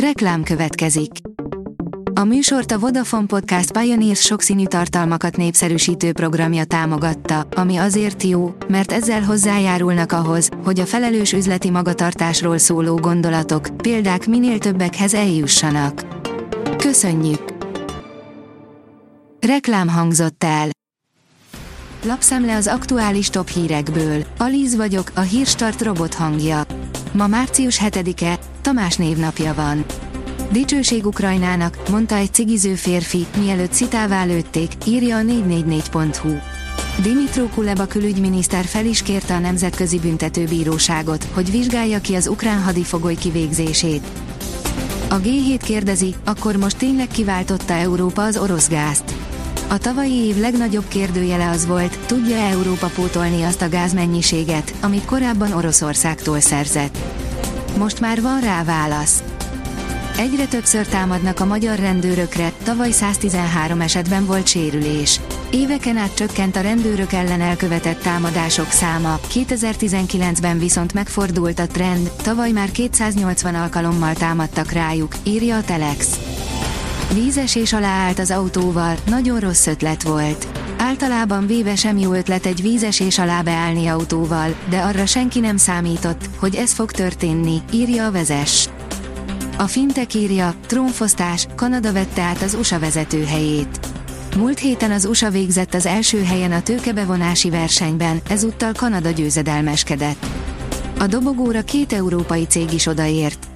Reklám következik. A műsort a Vodafone Podcast Pioneers sokszínű tartalmakat népszerűsítő programja támogatta, ami azért jó, mert ezzel hozzájárulnak ahhoz, hogy a felelős üzleti magatartásról szóló gondolatok, példák minél többekhez eljussanak. Köszönjük! Reklám hangzott el. Lapszemle az aktuális top hírekből. Alíz vagyok, a hírstart robot hangja. Ma március 7-e, Tamás névnapja van. Dicsőség Ukrajnának, mondta egy cigiző férfi, mielőtt szitává lőtték, írja a 444.hu. Dimitro Kuleba külügyminiszter fel is kérte a Nemzetközi Büntetőbíróságot, hogy vizsgálja ki az ukrán hadifogoly kivégzését. A G7 kérdezi, akkor most tényleg kiváltotta Európa az orosz gázt. A tavalyi év legnagyobb kérdőjele az volt, tudja Európa pótolni azt a gázmennyiséget, amit korábban Oroszországtól szerzett. Most már van rá válasz. Egyre többször támadnak a magyar rendőrökre, tavaly 113 esetben volt sérülés. Éveken át csökkent a rendőrök ellen elkövetett támadások száma, 2019-ben viszont megfordult a trend, tavaly már 280 alkalommal támadtak rájuk, írja a Telex. Vízesés alá állt az autóval, nagyon rossz ötlet volt. Általában véve sem jó ötlet egy vízesés alá beállni autóval, de arra senki nem számított, hogy ez fog történni, írja a vezes. A fintek írja, trónfosztás, Kanada vette át az USA vezetőhelyét. Múlt héten az USA végzett az első helyen a tőkebevonási versenyben, ezúttal Kanada győzedelmeskedett. A dobogóra két európai cég is odaért.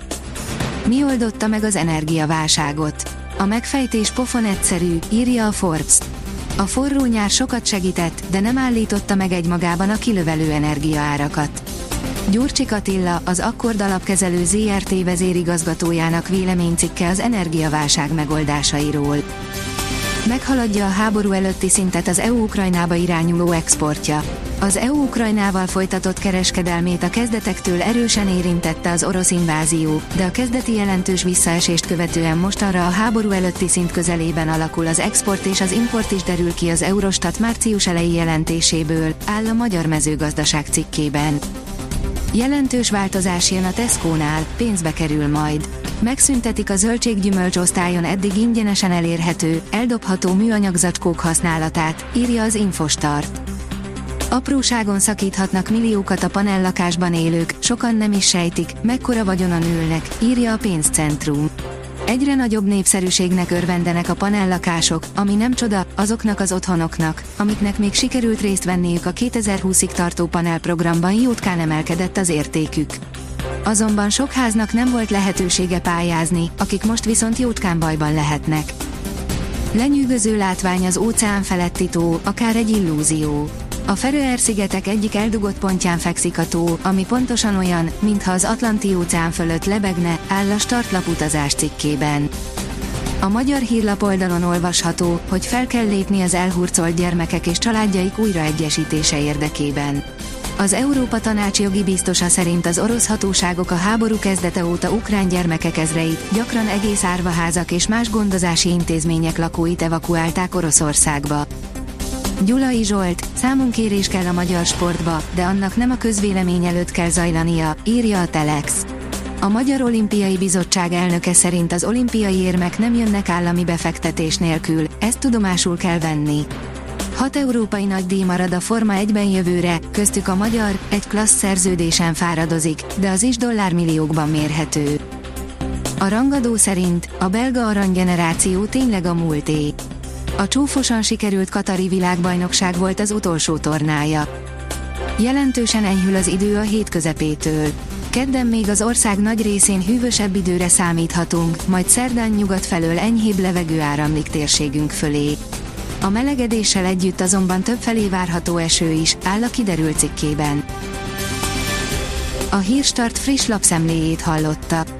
Mi oldotta meg az energiaválságot? A megfejtés pofon egyszerű, írja a Forbes. A forró nyár sokat segített, de nem állította meg egymagában a kilövelő energiaárakat. Gyurcsik Attila, az Akkord alapkezelő ZRT vezérigazgatójának véleménycikke az energiaválság megoldásairól. Meghaladja a háború előtti szintet az EU Ukrajnába irányuló exportja. Az EU Ukrajnával folytatott kereskedelmét a kezdetektől erősen érintette az orosz invázió, de a kezdeti jelentős visszaesést követően mostanra a háború előtti szint közelében alakul az export és az import is derül ki az Eurostat március elejé jelentéséből, áll a Magyar Mezőgazdaság cikkében. Jelentős változás jön a Tesco-nál, pénzbe kerül majd. Megszüntetik a zöldséggyümölcs osztályon eddig ingyenesen elérhető, eldobható műanyag zacskók használatát, írja az Infostart. Apróságon szakíthatnak milliókat a panellakásban élők, sokan nem is sejtik, mekkora vagyonan ülnek, írja a pénzcentrum. Egyre nagyobb népszerűségnek örvendenek a panellakások, ami nem csoda, azoknak az otthonoknak, amiknek még sikerült részt venniük a 2020-ig tartó panelprogramban jótkán emelkedett az értékük. Azonban sok háznak nem volt lehetősége pályázni, akik most viszont jótkán bajban lehetnek. Lenyűgöző látvány az óceán feletti tó, akár egy illúzió. A Feröer-szigetek egyik eldugott pontján fekszik a tó, ami pontosan olyan, mintha az Atlanti-óceán fölött lebegne, áll a startlap utazás cikkében. A magyar hírlap oldalon olvasható, hogy fel kell lépni az elhurcolt gyermekek és családjaik újraegyesítése érdekében. Az Európa Tanács jogi biztosa szerint az orosz hatóságok a háború kezdete óta ukrán gyermekek ezreit, gyakran egész árvaházak és más gondozási intézmények lakóit evakuálták Oroszországba. Gyulai Zsolt, számunkérés kell a magyar sportba, de annak nem a közvélemény előtt kell zajlania, írja a Telex. A Magyar Olimpiai Bizottság elnöke szerint az olimpiai érmek nem jönnek állami befektetés nélkül, ezt tudomásul kell venni. Hat európai nagydíj marad a Forma 1-ben jövőre, köztük a magyar, egy klassz szerződésen fáradozik, de az is dollármilliókban mérhető. A rangadó szerint a belga aranygeneráció tényleg a múlté. A csúfosan sikerült Katari világbajnokság volt az utolsó tornája. Jelentősen enyhül az idő a hét közepétől. Kedden még az ország nagy részén hűvösebb időre számíthatunk, majd szerdán nyugat felől enyhébb levegő áramlik térségünk fölé. A melegedéssel együtt azonban többfelé várható eső is, áll a kiderült cikkében. A Hírstart friss lapszemléjét hallotta.